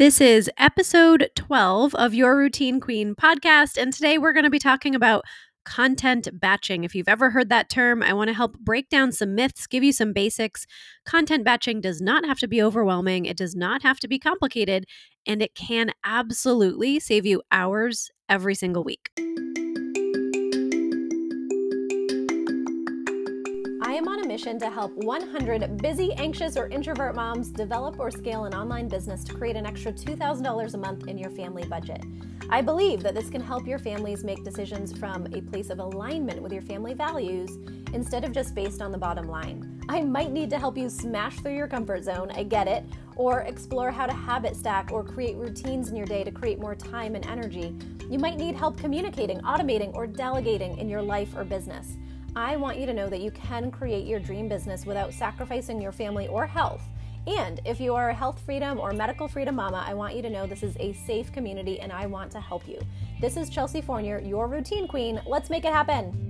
This is episode 12 of Your Routine Queen podcast. And today we're going to be talking about content batching. If you've ever heard that term, I want to help break down some myths, give you some basics. Content batching does not have to be overwhelming, it does not have to be complicated, and it can absolutely save you hours every single week. Mission to help 100 busy, anxious, or introvert moms develop or scale an online business to create an extra $2,000 a month in your family budget. I believe that this can help your families make decisions from a place of alignment with your family values instead of just based on the bottom line. I might need to help you smash through your comfort zone, I get it, or explore how to habit stack or create routines in your day to create more time and energy. You might need help communicating, automating, or delegating in your life or business. I want you to know that you can create your dream business without sacrificing your family or health. And if you are a health freedom or medical freedom mama, I want you to know this is a safe community and I want to help you. This is Chelsea Fournier, your routine queen. Let's make it happen.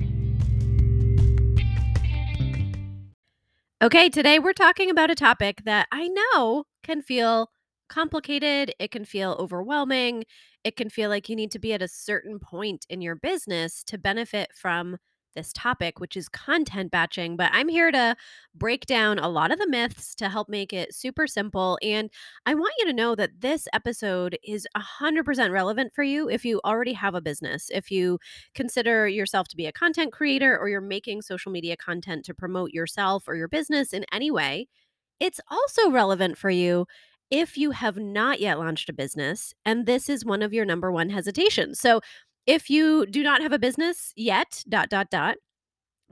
Okay, today we're talking about a topic that I know can feel complicated, it can feel overwhelming, it can feel like you need to be at a certain point in your business to benefit from this topic, which is content batching. But I'm here to break down a lot of the myths to help make it super simple. And I want you to know that this episode is 100% relevant for you if you already have a business, if you consider yourself to be a content creator or you're making social media content to promote yourself or your business in any way. It's also relevant for you if you have not yet launched a business and this is one of your number one hesitations. So, if you do not have a business yet, dot, dot, dot,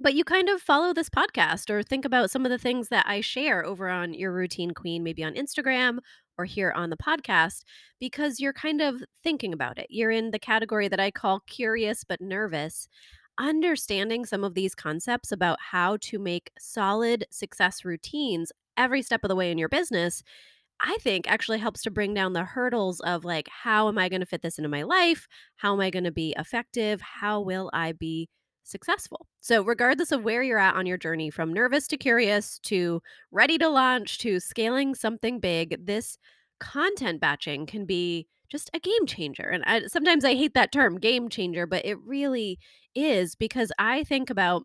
but you kind of follow this podcast or think about some of the things that I share over on Your Routine Queen, maybe on Instagram or here on the podcast, because you're kind of thinking about it. You're in the category that I call curious but nervous. Understanding some of these concepts about how to make solid success routines every step of the way in your business I think actually helps to bring down the hurdles of like, how am I going to fit this into my life? How am I going to be effective? How will I be successful? So, regardless of where you're at on your journey, from nervous to curious to ready to launch to scaling something big, this content batching can be just a game changer. And I, sometimes I hate that term, game changer, but it really is because I think about,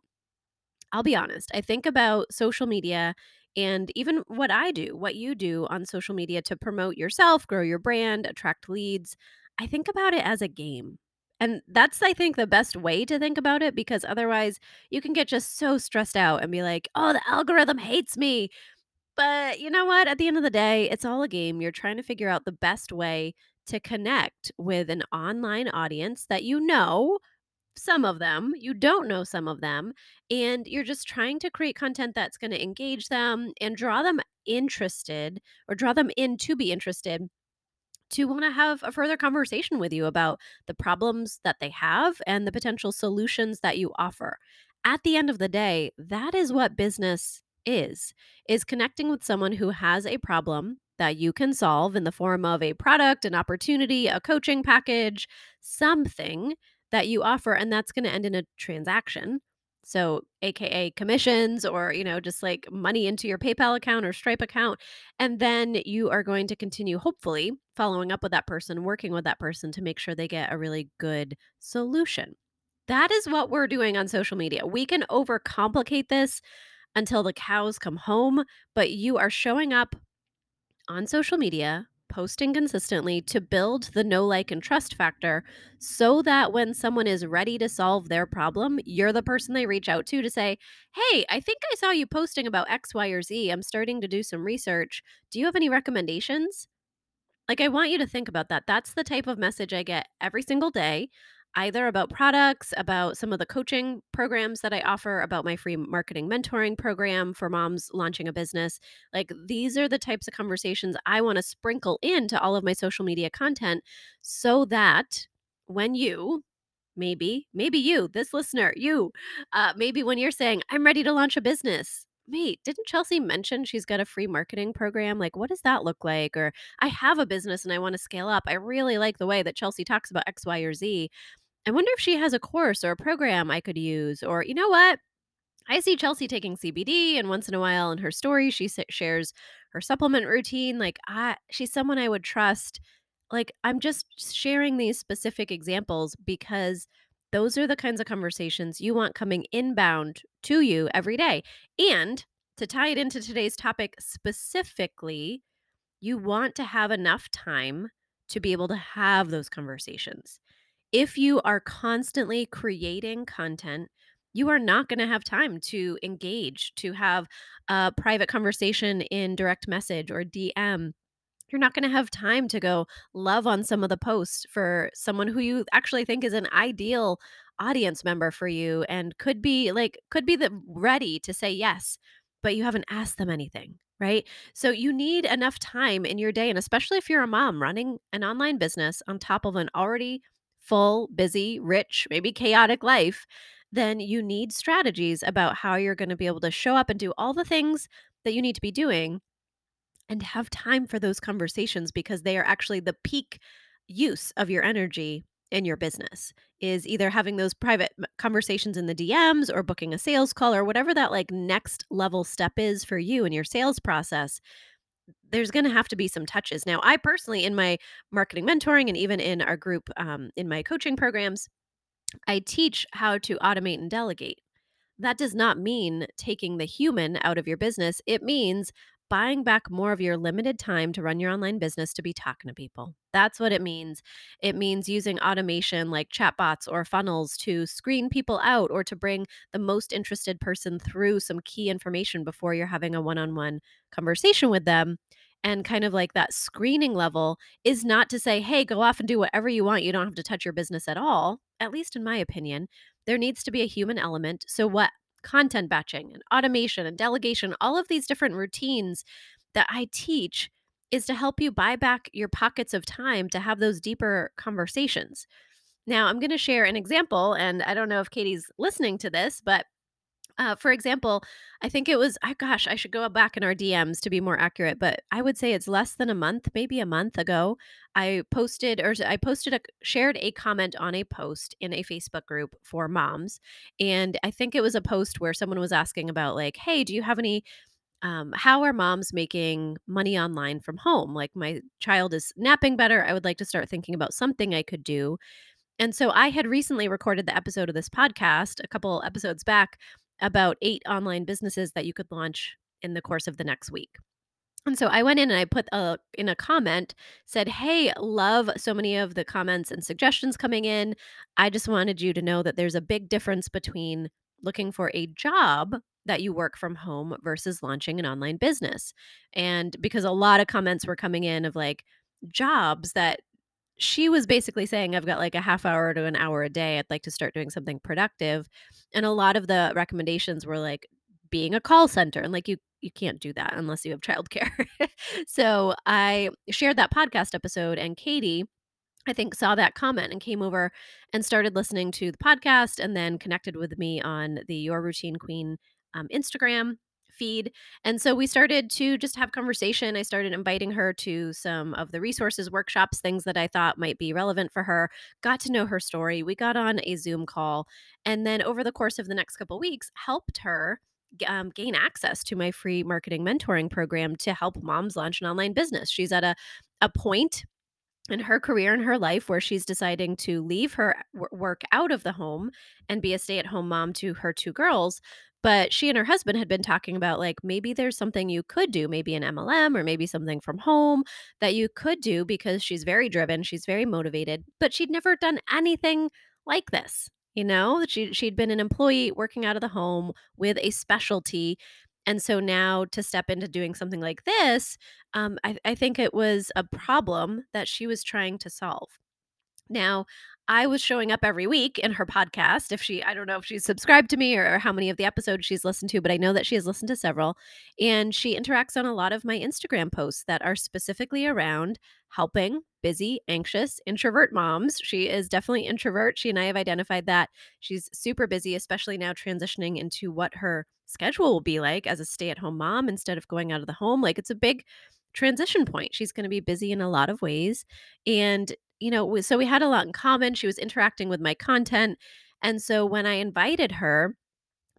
I'll be honest, I think about social media and even what I do, what you do on social media to promote yourself, grow your brand, attract leads, I think about it as a game. And that's, I think, the best way to think about it because otherwise you can get just so stressed out and be like, oh, the algorithm hates me. But you know what? At the end of the day, it's all a game. You're trying to figure out the best way to connect with an online audience that you know some of them, you don't know some of them, and you're just trying to create content that's going to engage them and draw them interested or draw them in to be interested to want to have a further conversation with you about the problems that they have and the potential solutions that you offer. At the end of the day, that is what business is is connecting with someone who has a problem that you can solve in the form of a product, an opportunity, a coaching package, something that you offer and that's going to end in a transaction. So aka commissions or you know just like money into your paypal account or stripe account and then you are going to continue hopefully following up with that person working with that person to make sure they get a really good solution. That is what we're doing on social media. We can overcomplicate this until the cows come home but you are showing up on social media posting consistently to build the know, like, and trust factor so that when someone is ready to solve their problem, you're the person they reach out to to say, Hey, I think I saw you posting about X, Y, or Z. I'm starting to do some research. Do you have any recommendations? Like, I want you to think about that. That's the type of message I get every single day either about products, about some of the coaching programs that I offer, about my free marketing mentoring program for moms launching a business. Like these are the types of conversations I want to sprinkle into all of my social media content so that when you maybe maybe you this listener you uh, maybe when you're saying i'm ready to launch a business wait, didn't Chelsea mention she's got a free marketing program? Like, what does that look like? Or I have a business and I want to scale up. I really like the way that Chelsea talks about X, Y, or Z. I wonder if she has a course or a program I could use. Or, you know what? I see Chelsea taking CBD, and once in a while in her story, she sa- shares her supplement routine. Like, I, she's someone I would trust. Like, I'm just sharing these specific examples because those are the kinds of conversations you want coming inbound to you every day. And to tie it into today's topic specifically, you want to have enough time to be able to have those conversations. If you are constantly creating content, you are not going to have time to engage, to have a private conversation in direct message or DM you're not going to have time to go love on some of the posts for someone who you actually think is an ideal audience member for you and could be like could be the ready to say yes but you haven't asked them anything right? So you need enough time in your day and especially if you're a mom running an online business on top of an already full busy rich maybe chaotic life then you need strategies about how you're going to be able to show up and do all the things that you need to be doing and have time for those conversations because they are actually the peak use of your energy in your business is either having those private conversations in the DMs or booking a sales call or whatever that like next level step is for you in your sales process there's going to have to be some touches now i personally in my marketing mentoring and even in our group um, in my coaching programs i teach how to automate and delegate that does not mean taking the human out of your business. It means buying back more of your limited time to run your online business to be talking to people. That's what it means. It means using automation like chatbots or funnels to screen people out or to bring the most interested person through some key information before you're having a one on one conversation with them. And kind of like that screening level is not to say, hey, go off and do whatever you want. You don't have to touch your business at all, at least in my opinion there needs to be a human element. So, what content batching and automation and delegation, all of these different routines that I teach is to help you buy back your pockets of time to have those deeper conversations. Now, I'm going to share an example, and I don't know if Katie's listening to this, but uh, for example, I think it was, I gosh, I should go back in our DMs to be more accurate, but I would say it's less than a month, maybe a month ago. I posted or I posted a shared a comment on a post in a Facebook group for moms, and I think it was a post where someone was asking about like, hey, do you have any? Um, how are moms making money online from home? Like my child is napping better. I would like to start thinking about something I could do and so I had recently recorded the episode of this podcast a couple episodes back about eight online businesses that you could launch in the course of the next week. And so I went in and I put a in a comment said, "Hey, love so many of the comments and suggestions coming in. I just wanted you to know that there's a big difference between looking for a job that you work from home versus launching an online business." And because a lot of comments were coming in of like jobs that she was basically saying, I've got like a half hour to an hour a day. I'd like to start doing something productive. And a lot of the recommendations were like being a call center. And like you you can't do that unless you have childcare. so I shared that podcast episode and Katie I think saw that comment and came over and started listening to the podcast and then connected with me on the Your Routine Queen um, Instagram feed. And so we started to just have conversation. I started inviting her to some of the resources, workshops, things that I thought might be relevant for her. Got to know her story. We got on a Zoom call and then over the course of the next couple weeks helped her um, gain access to my free marketing mentoring program to help moms launch an online business. She's at a a point in her career and her life where she's deciding to leave her w- work out of the home and be a stay-at-home mom to her two girls but she and her husband had been talking about like maybe there's something you could do maybe an MLM or maybe something from home that you could do because she's very driven she's very motivated but she'd never done anything like this you know she she'd been an employee working out of the home with a specialty and so now to step into doing something like this um, I, I think it was a problem that she was trying to solve. Now, I was showing up every week in her podcast. If she, I don't know if she's subscribed to me or, how many of the episodes she's listened to, but I know that she has listened to several. And she interacts on a lot of my Instagram posts that are specifically around helping busy, anxious, introvert moms. She is definitely introvert. She and I have identified that she's super busy, especially now transitioning into what her schedule will be like as a stay at home mom instead of going out of the home. Like it's a big transition point. She's going to be busy in a lot of ways. And you know, we so we had a lot in common. She was interacting with my content. And so when I invited her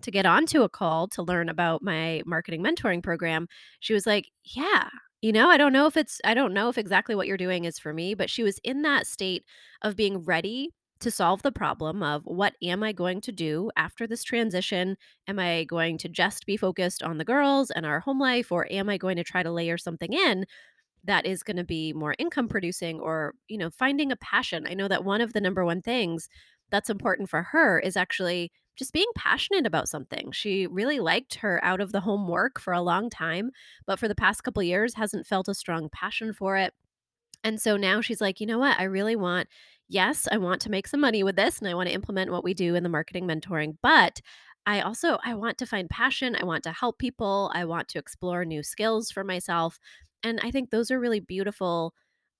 to get onto a call to learn about my marketing mentoring program, she was like, "Yeah, you know, I don't know if it's I don't know if exactly what you're doing is for me," but she was in that state of being ready to solve the problem of what am I going to do after this transition? Am I going to just be focused on the girls and our home life or am I going to try to layer something in that is going to be more income producing or, you know, finding a passion. I know that one of the number one things that's important for her is actually just being passionate about something. She really liked her out of the home work for a long time, but for the past couple years hasn't felt a strong passion for it. And so now she's like, "You know what? I really want yes, I want to make some money with this and I want to implement what we do in the marketing mentoring, but I also I want to find passion, I want to help people, I want to explore new skills for myself." And I think those are really beautiful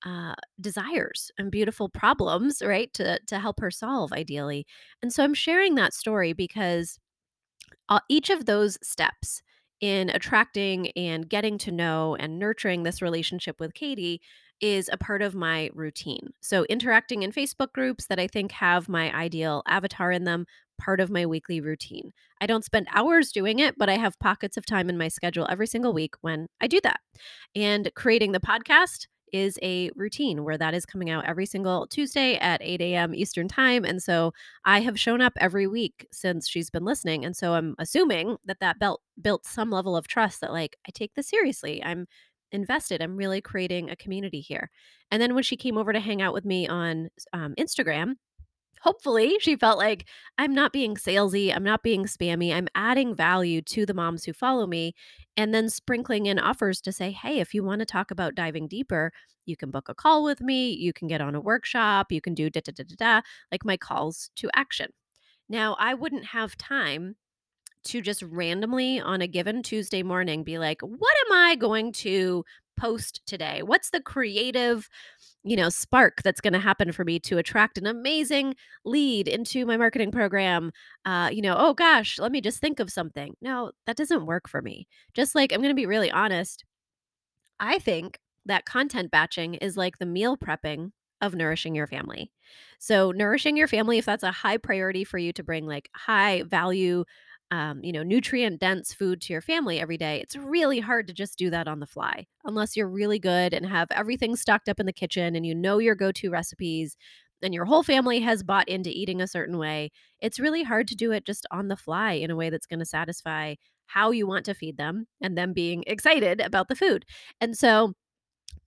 uh, desires and beautiful problems, right? To to help her solve ideally. And so I'm sharing that story because uh, each of those steps in attracting and getting to know and nurturing this relationship with Katie is a part of my routine. So, interacting in Facebook groups that I think have my ideal avatar in them, part of my weekly routine. I don't spend hours doing it, but I have pockets of time in my schedule every single week when I do that. And creating the podcast is a routine where that is coming out every single Tuesday at 8 a.m. Eastern Time. And so I have shown up every week since she's been listening. And so I'm assuming that that built built some level of trust that like I take this seriously. I'm invested. I'm really creating a community here. And then when she came over to hang out with me on um, Instagram, hopefully she felt like I'm not being salesy, I'm not being spammy, I'm adding value to the moms who follow me and then sprinkling in offers to say, "Hey, if you want to talk about diving deeper, you can book a call with me, you can get on a workshop, you can do da da da da da," like my calls to action. Now, I wouldn't have time to just randomly on a given Tuesday morning be like, "What am I going to post today? What's the creative, you know, spark that's going to happen for me to attract an amazing lead into my marketing program?" Uh, you know, "Oh gosh, let me just think of something." No, that doesn't work for me. Just like I'm going to be really honest, I think that content batching is like the meal prepping of nourishing your family. So, nourishing your family, if that's a high priority for you to bring like high value, um, you know, nutrient dense food to your family every day, it's really hard to just do that on the fly unless you're really good and have everything stocked up in the kitchen and you know your go to recipes and your whole family has bought into eating a certain way. It's really hard to do it just on the fly in a way that's going to satisfy how you want to feed them and them being excited about the food. And so,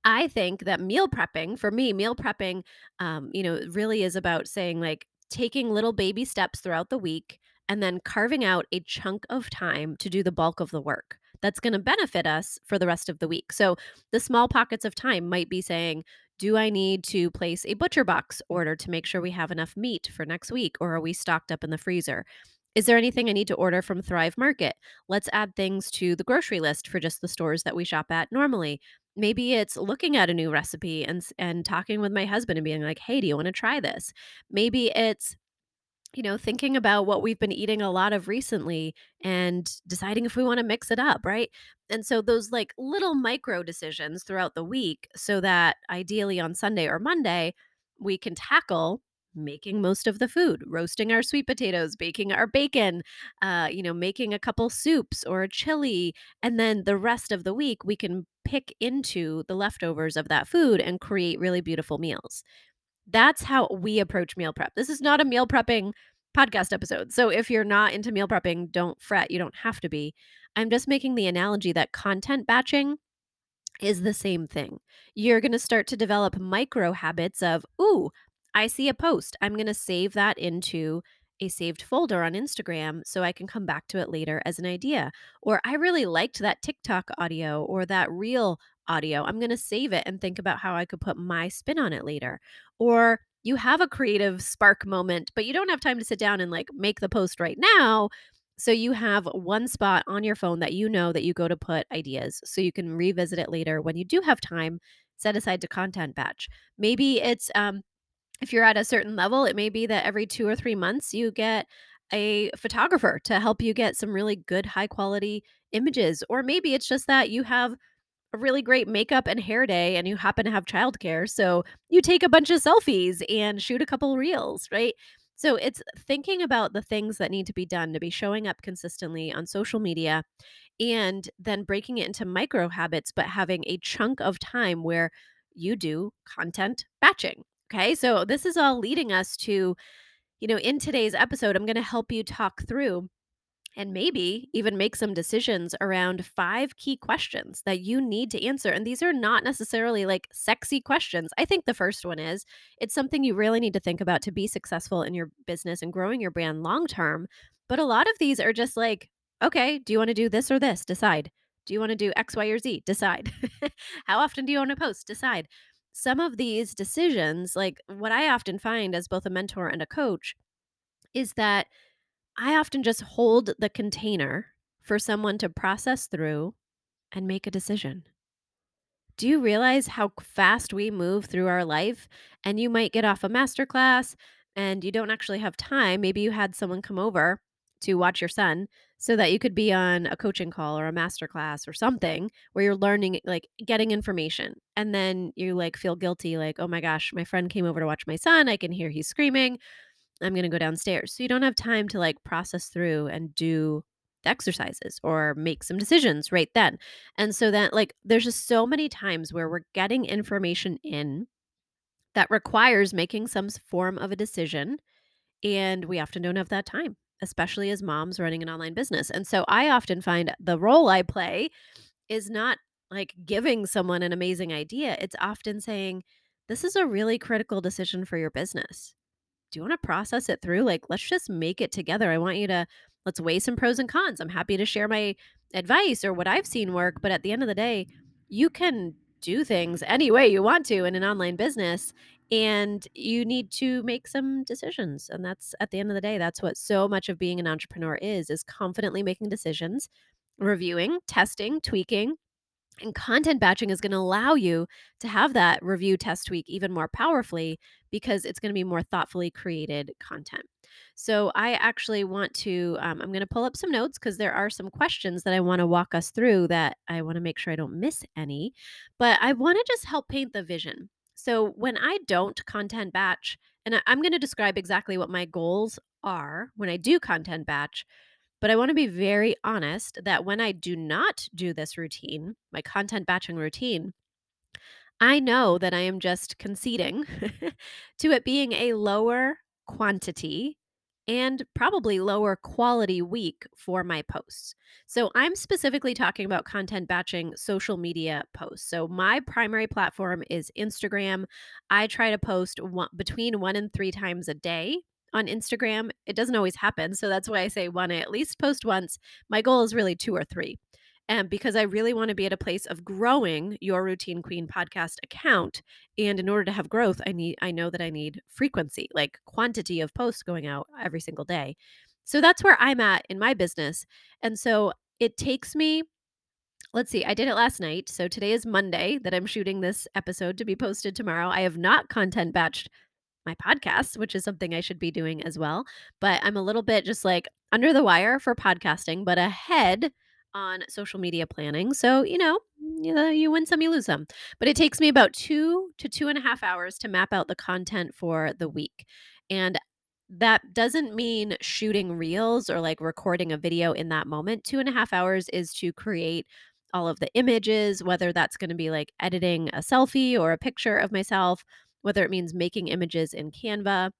I think that meal prepping, for me, meal prepping, um, you know, really is about saying like taking little baby steps throughout the week and then carving out a chunk of time to do the bulk of the work that's going to benefit us for the rest of the week. So the small pockets of time might be saying, do I need to place a ButcherBox order to make sure we have enough meat for next week, or are we stocked up in the freezer? Is there anything I need to order from Thrive Market? Let's add things to the grocery list for just the stores that we shop at normally. Maybe it's looking at a new recipe and and talking with my husband and being like, "Hey, do you want to try this?" Maybe it's you know, thinking about what we've been eating a lot of recently and deciding if we want to mix it up, right? And so those like little micro decisions throughout the week so that ideally on Sunday or Monday we can tackle making most of the food, roasting our sweet potatoes, baking our bacon, uh, you know, making a couple soups or a chili, and then the rest of the week we can pick into the leftovers of that food and create really beautiful meals. That's how we approach meal prep. This is not a meal prepping podcast episode. So if you're not into meal prepping, don't fret. You don't have to be. I'm just making the analogy that content batching is the same thing. You're going to start to develop micro habits of, ooh, I see a post. I'm going to save that into a saved folder on Instagram so I can come back to it later as an idea. Or I really liked that TikTok audio or that reel audio. I'm going to save it and think about how I could put my spin on it later. Or you have a creative spark moment, but you don't have time to sit down and like make the post right now. So you have one spot on your phone that you know that you go to put ideas so you can revisit it later when you do have time set aside to content batch. Maybe it's um if you're at a certain level, it may be that every 2 or 3 months you get a photographer to help you get some really good high quality images or maybe it's just that you have really great makeup and hair day and you happen to have childcare, so you take a bunch of selfies and shoot a couple reels, right? So it's thinking about the things that need to be done to be showing up consistently on social media and then breaking it into micro habits, but having a chunk of time where you do content batching. Okay. So this is all leading us to, you know, in today's episode, I'm going to help you talk through and maybe even make some decisions around five key questions that you need to answer. And these are not necessarily like sexy questions. I think the first one is it's something you really need to think about to be successful in your business and growing your brand long term. But a lot of these are just like, okay, do you want to do this or this? Decide. Do you want to do X, Y, or Z? Decide. How often do you want to post? Decide. Some of these decisions, like what I often find as both a mentor and a coach, is that I often just hold the container for someone to process through and make a decision. Do you realize how fast we move through our life? And you might get off a masterclass and you don't actually have time. Maybe you had someone come over to watch your son so that you could be on a coaching call or a masterclass or something where you're learning, like getting information. And then you like feel guilty, like, oh my gosh, my friend came over to watch my son. I can hear he's screaming. I'm going to go downstairs. So you don't have time to like process through and do the exercises or make some decisions right then. And so that like there's just so many times where we're getting information in that requires making some form of a decision and we often don't have that time, especially as moms running an online business. And so I often find the role I play is not like giving someone an amazing idea. It's often saying, this is a really critical decision for your business do you want to process it through? Like, let's just make it together. I want you to let's weigh some pros and cons. I'm happy to share my advice or what I've seen work, but at the end of the day, you can do things any way you want to in an online business and you need to make some decisions and that's at the end of the day that's what so much of being an entrepreneur is is confidently making decisions reviewing testing tweaking and content batching is going to allow you to have that review test week even more powerfully because it's going to be more thoughtfully created content. So, I actually want to, um, I'm going to pull up some notes because there are some questions that I want to walk us through that I want to make sure I don't miss any. But I want to just help paint the vision. So, when I don't content batch, and I- I'm going to describe exactly what my goals are when I do content batch but I want to be very honest that when I do not do this routine, my content batching routine, I know that I am just conceding to it being a lower quantity and probably lower quality week for my posts. So I'm specifically talking about content batching social media posts. So my primary platform is Instagram. I try to post one, between 1 and 3 times a day on Instagram. It doesn't always happen. So that's why I say one, I at least post once. My goal is really two or three. And because I really want to be at a place of growing your routine queen podcast account. And in order to have growth, I need I know that I need frequency, like quantity of posts going out every single day. So that's where I'm at in my business. And so it takes me let's see, I did it last night. So today is Monday that I'm shooting this episode to be posted tomorrow. I have not content batched my podcast, which is something I should be doing as well. But I'm a little bit just like under the wire for podcasting, but ahead on social media planning. So, you know, you, know, you win some, you lose some. But it takes me about two to two and a half hours to map out the content for the week. And that doesn't mean shooting reels or like recording a video in that moment. Two and a half hours is to create all of the images, whether that's going to be like editing a selfie or a picture of myself whether it means making images in Canva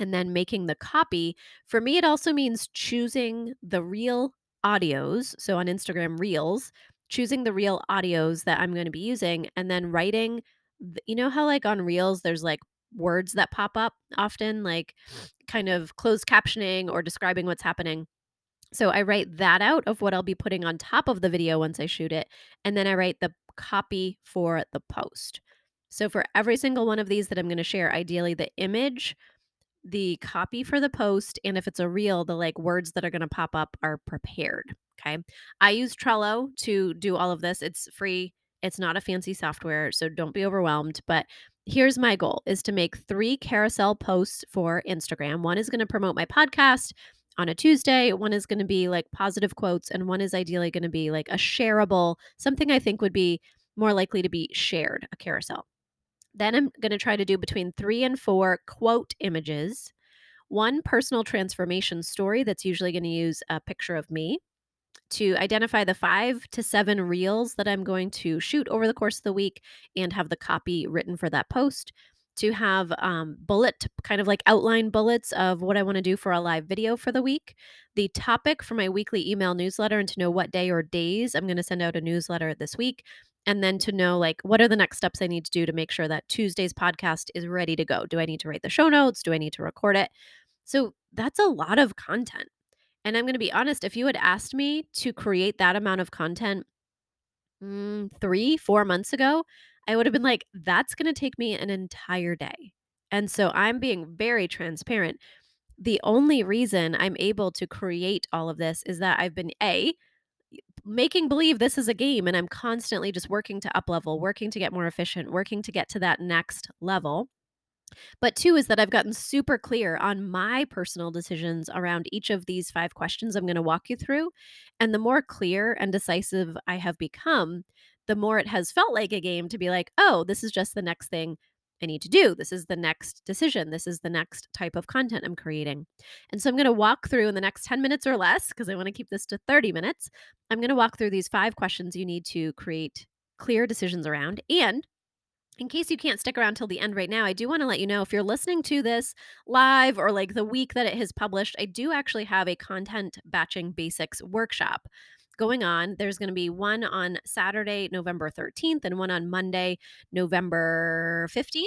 and then making the copy. For me, it also means choosing the reel audios. So on Instagram Reels, choosing the reel audios that I'm going to be using and then writing. You know how, like on Reels, there's like words that pop up often, like kind of closed captioning or describing what's happening. So I write that out of what I'll be putting on top of the video once I shoot it. And then I write the copy for the post. So for every single one of these that I'm going to share, ideally the image, the copy for the post, and if it's a reel, the like words that are going to pop up are prepared. Okay. I use Trello to do all of this. It's free. It's not a fancy software, so don't be overwhelmed, but here's my goal is to make 3 carousel posts for Instagram. One is going to promote my podcast on a Tuesday, one is going to be like positive quotes and one is ideally going to be like a shareable, something I think would be more likely to be shared, a carousel. Then I'm going to try to do between three and four quote images, one personal transformation story that's usually going to use a picture of me to identify the five to seven reels that I'm going to shoot over the course of the week and have the copy written for that post. To have um, bullet, kind of like outline bullets of what I want to do for a live video for the week, the topic for my weekly email newsletter, and to know what day or days I'm going to send out a newsletter this week, and then to know like what are the next steps I need to do to make sure that Tuesday's podcast is ready to go. Do I need to write the show notes? Do I need to record it? So that's a lot of content. And I'm going to be honest, if you had asked me to create that amount of content mm, three, four months ago, I would have been like, that's going to take me an entire day. And so I'm being very transparent. The only reason I'm able to create all of this is that I've been A, making believe this is a game and I'm constantly just working to up level, working to get more efficient, working to get to that next level. But two is that I've gotten super clear on my personal decisions around each of these five questions I'm going to walk you through. And the more clear and decisive I have become, the more it has felt like a game to be like, oh, this is just the next thing I need to do. This is the next decision. This is the next type of content I'm creating. And so I'm going to walk through in the next 10 minutes or less, because I want to keep this to 30 minutes. I'm going to walk through these five questions you need to create clear decisions around. And in case you can't stick around till the end right now, I do want to let you know if you're listening to this live or like the week that it has published, I do actually have a content batching basics workshop going on. There's going to be one on Saturday, November 13th, and one on Monday, November 15th.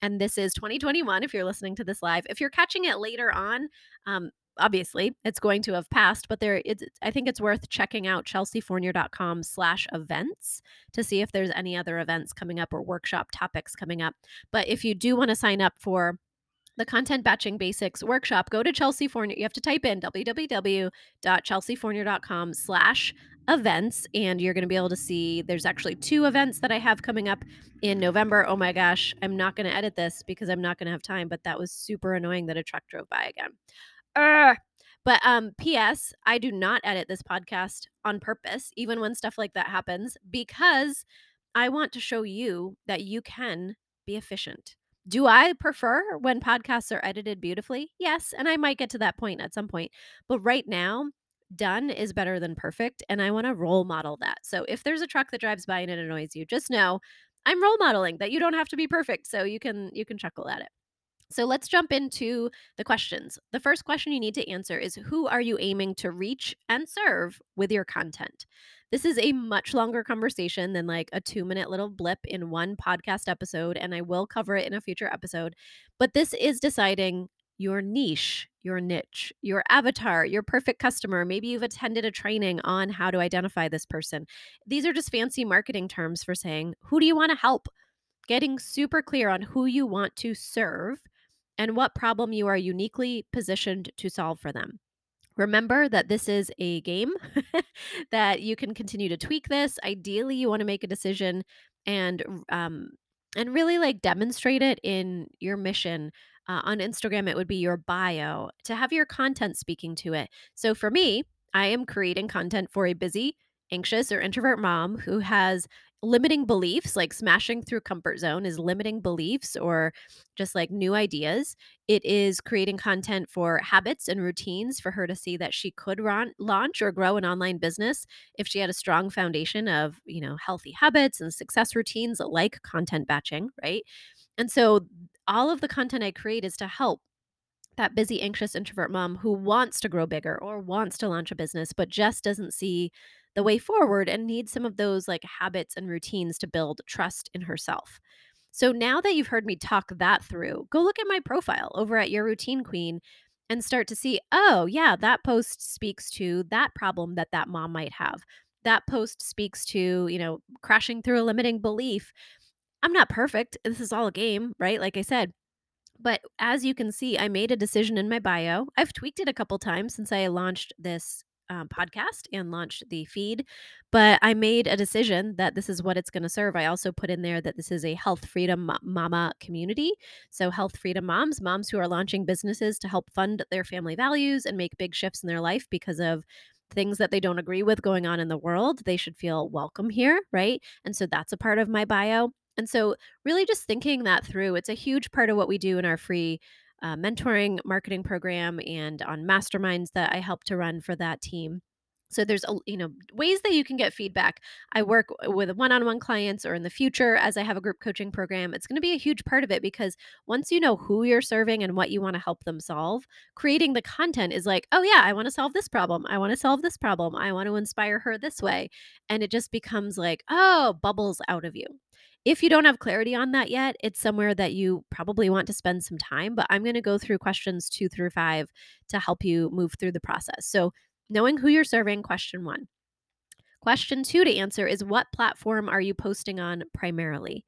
And this is 2021 if you're listening to this live. If you're catching it later on, um, obviously it's going to have passed but there it's i think it's worth checking out chelseafournier.com slash events to see if there's any other events coming up or workshop topics coming up but if you do want to sign up for the content batching basics workshop go to chelsea fournier you have to type in www.chelseafournier.com slash events and you're going to be able to see there's actually two events that i have coming up in november. Oh my gosh i'm not going to edit this because i'm not going to have time but that was super annoying that a truck drove by again. Uh, but um ps i do not edit this podcast on purpose even when stuff like that happens because i want to show you that you can be efficient do i prefer when podcasts are edited beautifully yes and i might get to that point at some point but right now done is better than perfect and i want to role model that so if there's a truck that drives by and it annoys you just know i'm role modeling that you don't have to be perfect so you can you can chuckle at it so let's jump into the questions. The first question you need to answer is Who are you aiming to reach and serve with your content? This is a much longer conversation than like a two minute little blip in one podcast episode, and I will cover it in a future episode. But this is deciding your niche, your niche, your avatar, your perfect customer. Maybe you've attended a training on how to identify this person. These are just fancy marketing terms for saying, Who do you want to help? Getting super clear on who you want to serve and what problem you are uniquely positioned to solve for them. Remember that this is a game, that you can continue to tweak this. Ideally, you want to make a decision and um, and really like demonstrate it in your mission. Uh, on Instagram, it would be your bio to have your content speaking to it. So for me, I am creating content for a busy, anxious, or introvert mom who has limiting beliefs, like smashing through comfort zone is limiting beliefs or just like new ideas. It is creating content for habits and routines for her to see that she could run, launch or grow an online business if she had a strong foundation of, you know, healthy habits and success routines like content batching, right? And so all of the content I create is to help that busy, anxious introvert mom who wants to grow bigger or wants to launch a business, but just doesn't see the way forward and needs some of those like habits and routines to build trust in herself. So now that you've heard me talk that through, go look at my profile over at Your Routine Queen and start to see, oh, yeah, that post speaks to that problem that that mom might have. That post speaks to, you know, crashing through a limiting belief. I'm not perfect. This is all a game, right? Like I said, but as you can see, I made a decision in my bio. I've tweaked it a couple times since I launched this um, podcast and launched the feed. But I made a decision that this is what it's going to serve. I also put in there that this is a health freedom mama community. So, health freedom moms, moms who are launching businesses to help fund their family values and make big shifts in their life because of things that they don't agree with going on in the world. They should feel welcome here, right? And so that's a part of my bio. And so, really just thinking that through, it's a huge part of what we do in our free uh, mentoring marketing program and on masterminds that I help to run for that team. So there's a you know ways that you can get feedback. I work with one-on-one clients or in the future as I have a group coaching program. It's going to be a huge part of it because once you know who you're serving and what you want to help them solve, creating the content is like, "Oh yeah, I want to solve this problem. I want to solve this problem. I want to inspire her this way." And it just becomes like, "Oh, bubbles out of you." If you don't have clarity on that yet, it's somewhere that you probably want to spend some time, but I'm going to go through questions 2 through 5 to help you move through the process. So, knowing who you're serving, question 1. Question 2 to answer is what platform are you posting on primarily?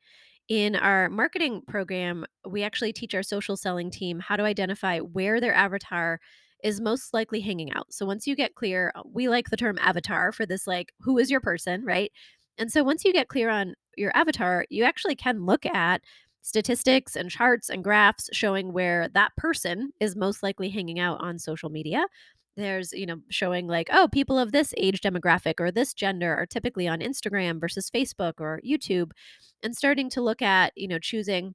In our marketing program, we actually teach our social selling team how to identify where their avatar is most likely hanging out. So once you get clear, we like the term avatar for this like who is your person, right? And so once you get clear on your avatar, you actually can look at statistics and charts and graphs showing where that person is most likely hanging out on social media. There's, you know, showing like, oh, people of this age demographic or this gender are typically on Instagram versus Facebook or YouTube, and starting to look at, you know, choosing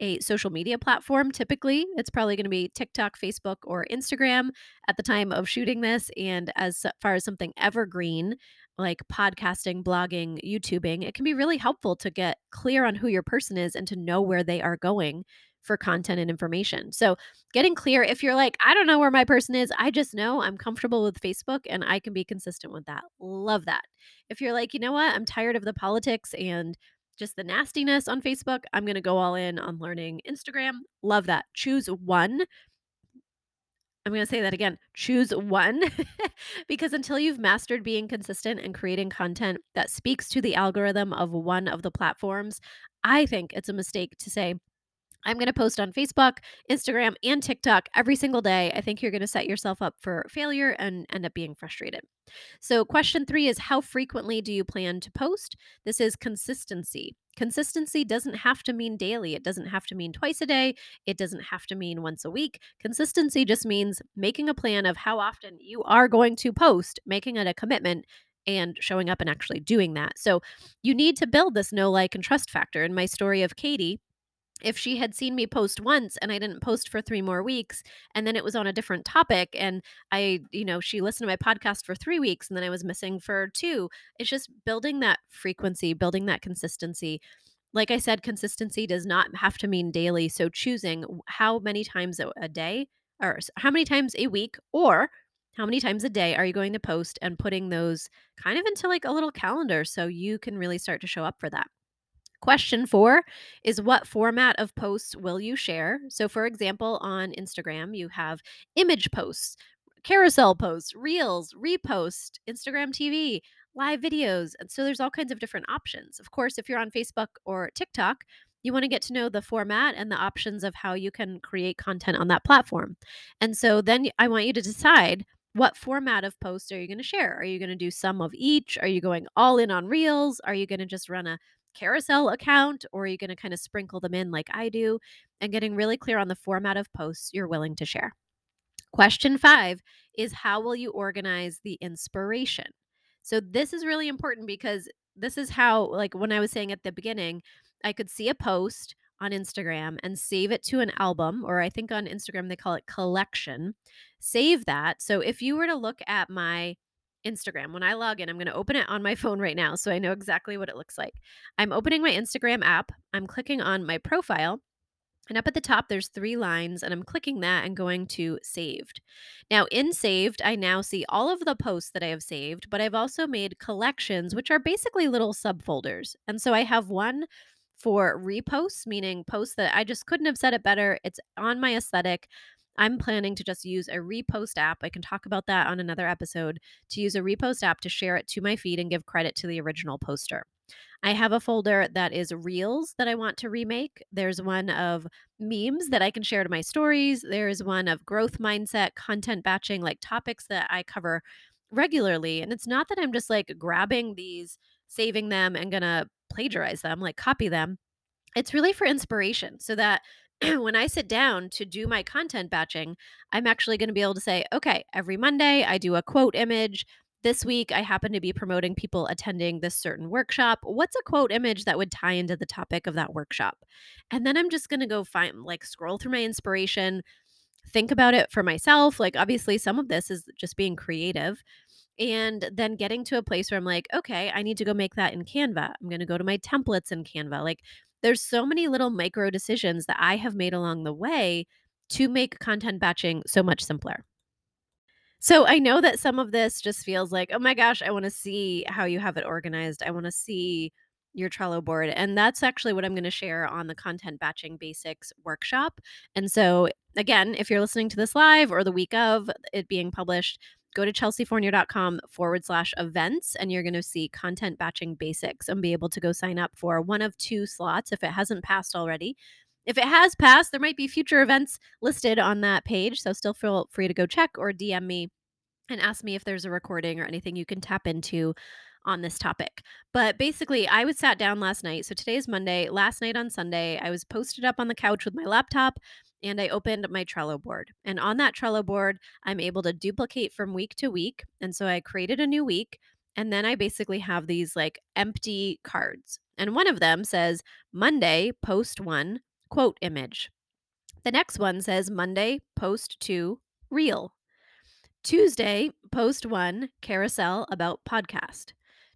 a social media platform. Typically, it's probably going to be TikTok, Facebook, or Instagram at the time of shooting this. And as far as something evergreen, like podcasting, blogging, YouTubing, it can be really helpful to get clear on who your person is and to know where they are going for content and information. So, getting clear if you're like, I don't know where my person is, I just know I'm comfortable with Facebook and I can be consistent with that. Love that. If you're like, you know what, I'm tired of the politics and just the nastiness on Facebook. I'm going to go all in on learning Instagram. Love that. Choose one. I'm going to say that again. Choose one because until you've mastered being consistent and creating content that speaks to the algorithm of one of the platforms, I think it's a mistake to say, I'm going to post on Facebook, Instagram, and TikTok every single day. I think you're going to set yourself up for failure and end up being frustrated. So, question three is How frequently do you plan to post? This is consistency. Consistency doesn't have to mean daily. It doesn't have to mean twice a day. It doesn't have to mean once a week. Consistency just means making a plan of how often you are going to post, making it a commitment, and showing up and actually doing that. So, you need to build this know, like, and trust factor. In my story of Katie, if she had seen me post once and I didn't post for 3 more weeks and then it was on a different topic and I, you know, she listened to my podcast for 3 weeks and then I was missing for 2, it's just building that frequency, building that consistency. Like I said, consistency does not have to mean daily, so choosing how many times a day or how many times a week or how many times a day are you going to post and putting those kind of into like a little calendar so you can really start to show up for that. Question four is what format of posts will you share? So, for example, on Instagram, you have image posts, carousel posts, reels, repost, Instagram TV, live videos. And so there's all kinds of different options. Of course, if you're on Facebook or TikTok, you want to get to know the format and the options of how you can create content on that platform. And so then I want you to decide what format of post are you going to share? Are you going to do some of each? Are you going all in on reels? Are you going to just run a carousel account or are you going to kind of sprinkle them in like I do? And getting really clear on the format of posts you're willing to share. Question five is how will you organize the inspiration? So, this is really important because this is how, like, when I was saying at the beginning, I could see a post on Instagram and save it to an album, or I think on Instagram they call it collection. Save that. So, if you were to look at my Instagram. When I log in, I'm going to open it on my phone right now so I know exactly what it looks like. I'm opening my Instagram app. I'm clicking on my profile. And up at the top, there's three lines, and I'm clicking that and going to saved. Now, in saved, I now see all of the posts that I have saved, but I've also made collections, which are basically little subfolders. And so I have one for reposts, meaning posts that I just couldn't have said it better. It's on my aesthetic. I'm planning to just use a repost app. I can talk about that on another episode to use a repost app to share it to my feed and give credit to the original poster. I have a folder that is reels that I want to remake. There's one of memes that I can share to my stories. There's one of growth mindset, content batching, like topics that I cover regularly. And it's not that I'm just like grabbing these, saving them, and gonna plagiarize them, like copy them. It's really for inspiration so that when I sit down to do my content batching, I'm actually going to be able to say, okay, every Monday I do a quote image. this week I happen to be promoting people attending this certain workshop. What's a quote image that would tie into the topic of that workshop? And then I'm just going to go find, like, scroll through my inspiration, think about it for myself. Like, obviously, some of this is just being creative. And then getting to a place where I'm like, okay, I need to go make that in Canva. I'm going to go to my templates in Canva. Like, there's so many little micro decisions that I have made along the way to make content batching so much simpler. So I know that some of this just feels like, oh my gosh, I want to see how you have it organized. I want to see your Trello board. And that's actually what I'm going to share on the Content Batching Basics workshop. And so, again, if you're listening to this live or the week of it being published, go to chelseafournier.com forward slash events and you're going to see content batching basics and be able to go sign up for one of two slots if it hasn't passed already. If it has passed, there might be future events listed on that page. So still feel free to go check or DM me and ask me if there's a recording or anything you can tap into on this topic. But basically, I was sat down last night. So today is Monday. Last night on Sunday, I was posted up on the couch with my laptop and I opened my Trello board. And on that Trello board, I'm able to duplicate from week to week. And so I created a new week. And then I basically have these like empty cards. And one of them says Monday, post one, quote image. The next one says Monday, post two, reel. Tuesday, post one, carousel about podcast.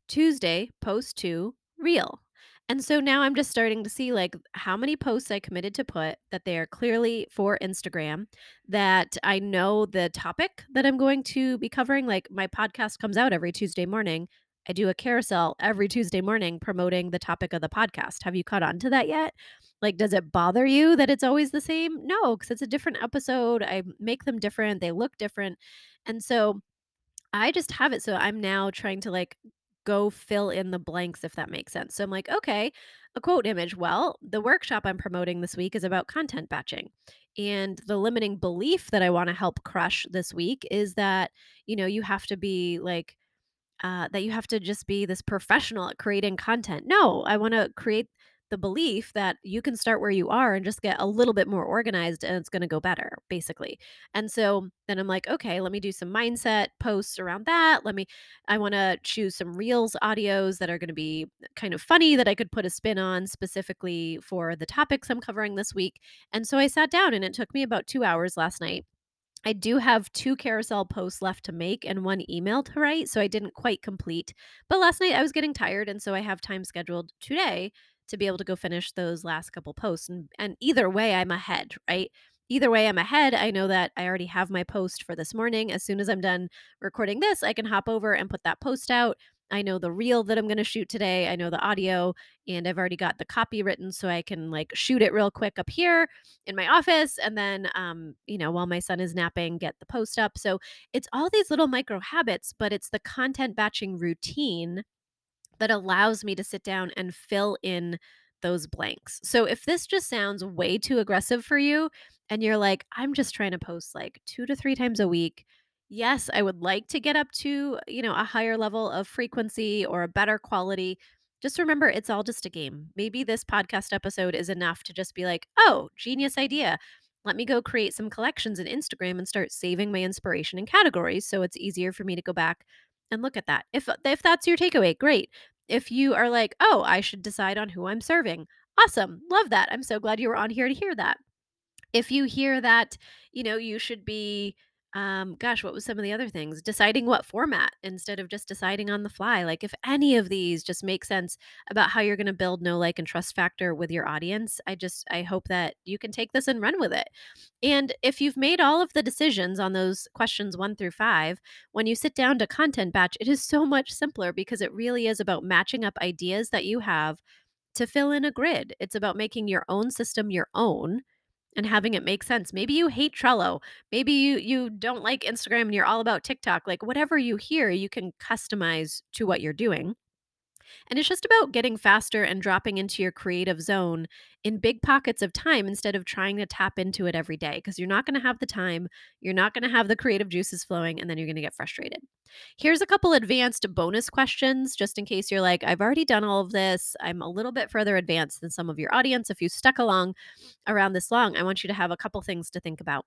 Tuesday, post two, reel. And so now I'm just starting to see like how many posts I committed to put that they are clearly for Instagram, that I know the topic that I'm going to be covering. Like my podcast comes out every Tuesday morning. I do a carousel every Tuesday morning promoting the topic of the podcast. Have you caught on to that yet? Like, does it bother you that it's always the same? No, because it's a different episode. I make them different, they look different. And so I just have it. So I'm now trying to like go fill in the blanks, if that makes sense. So I'm like, okay, a quote image. Well, the workshop I'm promoting this week is about content batching. And the limiting belief that I want to help crush this week is that, you know, you have to be like, uh, that you have to just be this professional at creating content. No, I want to create the belief that you can start where you are and just get a little bit more organized and it's going to go better, basically. And so then I'm like, okay, let me do some mindset posts around that. Let me, I want to choose some reels audios that are going to be kind of funny that I could put a spin on specifically for the topics I'm covering this week. And so I sat down and it took me about two hours last night I do have two carousel posts left to make and one email to write, so I didn't quite complete. But last night I was getting tired, and so I have time scheduled today to be able to go finish those last couple posts. And, and either way, I'm ahead, right? Either way, I'm ahead. I know that I already have my post for this morning. As soon as I'm done recording this, I can hop over and put that post out. I know the reel that I'm going to shoot today. I know the audio, and I've already got the copy written so I can like shoot it real quick up here in my office. And then, um, you know, while my son is napping, get the post up. So it's all these little micro habits, but it's the content batching routine that allows me to sit down and fill in those blanks. So if this just sounds way too aggressive for you and you're like, I'm just trying to post like two to three times a week yes, I would like to get up to, you know, a higher level of frequency or a better quality. Just remember, it's all just a game. Maybe this podcast episode is enough to just be like, oh, genius idea. Let me go create some collections in Instagram and start saving my inspiration in categories so it's easier for me to go back and look at that. If uh, if that's your takeaway, great. If you are like, "Oh, I should decide on who I'm serving." Awesome. Love that. I'm so glad you were on here to hear that. If you hear that, you know, you should be um, gosh, what was some of the other things? Deciding what format instead of just deciding on the fly. Like, if any of these just make sense about how you're going to build no like and trust factor with your audience, I just, I hope that you can take this and run with it. And if you've made all of the decisions on those questions one through five, when you sit down to content batch, it is so much simpler because it really is about matching up ideas that you have to fill in a grid. It's about making your own system your own and having it make sense. Maybe you hate Trello. Maybe you you don't like Instagram and you're all about TikTok. Like whatever you hear, you can customize to what you're doing. And it's just about getting faster and dropping into your creative zone in big pockets of time instead of trying to tap into it every day because you're not going to have the time, you're not going to have the creative juices flowing, and then you're going to get frustrated. Here's a couple advanced bonus questions just in case you're like, I've already done all of this. I'm a little bit further advanced than some of your audience. If you stuck along around this long, I want you to have a couple things to think about.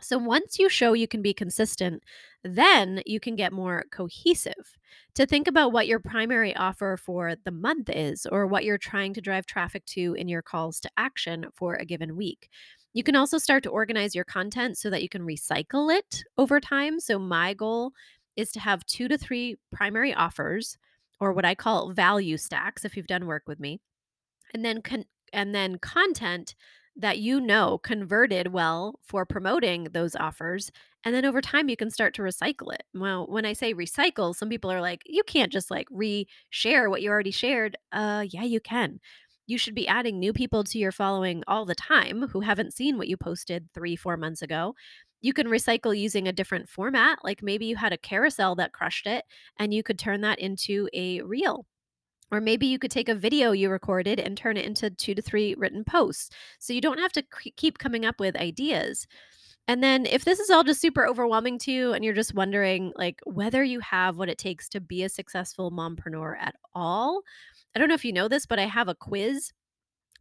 So once you show you can be consistent, then you can get more cohesive to think about what your primary offer for the month is or what you're trying to drive traffic to in your calls to action for a given week. You can also start to organize your content so that you can recycle it over time. So my goal is to have 2 to 3 primary offers or what I call value stacks if you've done work with me. And then con- and then content that you know converted well for promoting those offers. And then over time, you can start to recycle it. Well, when I say recycle, some people are like, you can't just like re-share what you already shared. Uh, yeah, you can. You should be adding new people to your following all the time who haven't seen what you posted three, four months ago. You can recycle using a different format. Like maybe you had a carousel that crushed it and you could turn that into a reel or maybe you could take a video you recorded and turn it into two to three written posts. So you don't have to keep coming up with ideas. And then if this is all just super overwhelming to you and you're just wondering like whether you have what it takes to be a successful mompreneur at all, I don't know if you know this, but I have a quiz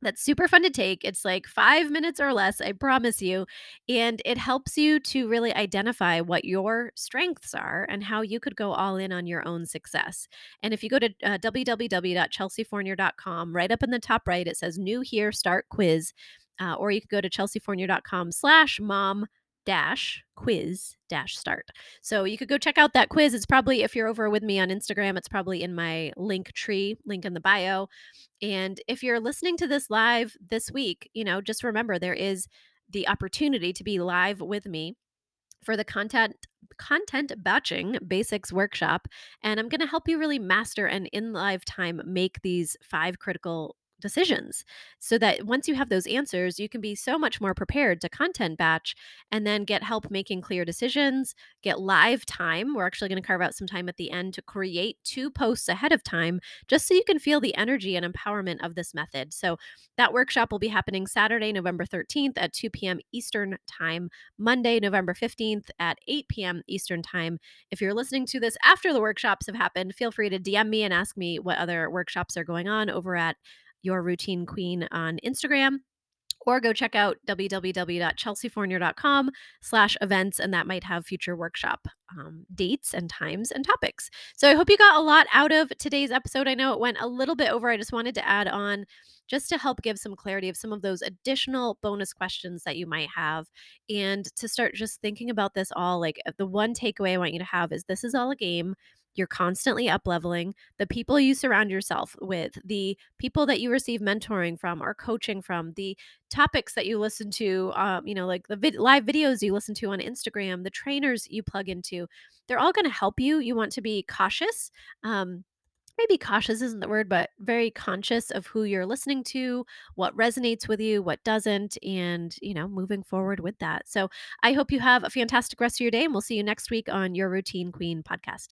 that's super fun to take. It's like five minutes or less, I promise you. And it helps you to really identify what your strengths are and how you could go all in on your own success. And if you go to uh, www.chelseafournier.com, right up in the top right, it says new here, start quiz. Uh, or you could go to chelseafournier.com slash mom dash quiz dash start. So you could go check out that quiz. It's probably, if you're over with me on Instagram, it's probably in my link tree, link in the bio. And if you're listening to this live this week, you know, just remember there is the opportunity to be live with me for the content content batching basics workshop and i'm going to help you really master and in live time make these five critical decisions so that once you have those answers, you can be so much more prepared to content batch and then get help making clear decisions, get live time. We're actually going to carve out some time at the end to create two posts ahead of time just so you can feel the energy and empowerment of this method. So that workshop will be happening Saturday, November 13th at 2 p.m. Eastern Time, Monday, November 15th at 8 p.m. Eastern Time. If you're listening to this after the workshops have happened, feel free to DM me and ask me what other workshops are going on over at your routine queen on Instagram or go check out www.chelseafournier.com slash events and that might have future workshop um, dates and times and topics. So i hope you got a lot out of today's episode. I know it went a little bit over. I just wanted to add on just to help give some clarity of some of those additional bonus questions that you might have and to start just thinking about this all like the one takeaway i want you to have is this is all a game you're constantly up leveling. The people you surround yourself with, the people that you receive mentoring from or coaching from, the topics that you listen to, um, you know, like the vid- live videos you listen to on Instagram, the trainers you plug into, they're all going to help you. You want to be cautious. Um, maybe cautious isn't the word, but very conscious of who you're listening to, what resonates with you, what doesn't, and, you know, moving forward with that. So I hope you have a fantastic rest of your day, and we'll see you next week on your Routine Queen podcast.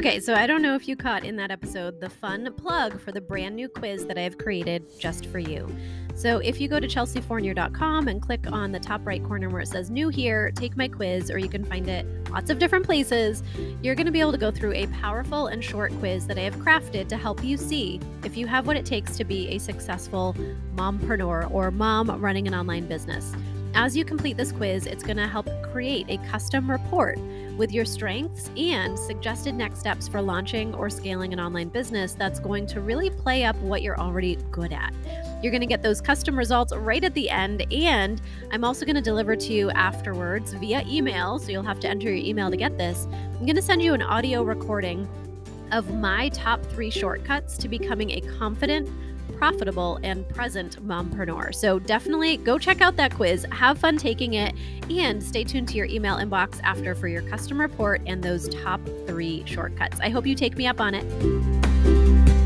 Okay, so I don't know if you caught in that episode the fun plug for the brand new quiz that I have created just for you. So if you go to chelseafournier.com and click on the top right corner where it says new here, take my quiz, or you can find it lots of different places, you're going to be able to go through a powerful and short quiz that I have crafted to help you see if you have what it takes to be a successful mompreneur or mom running an online business. As you complete this quiz, it's going to help create a custom report with your strengths and suggested next steps for launching or scaling an online business that's going to really play up what you're already good at. You're going to get those custom results right at the end, and I'm also going to deliver to you afterwards via email. So you'll have to enter your email to get this. I'm going to send you an audio recording of my top three shortcuts to becoming a confident, profitable, and present mompreneur. So definitely go check out that quiz, have fun taking it, and stay tuned to your email inbox after for your custom report and those top three shortcuts. I hope you take me up on it.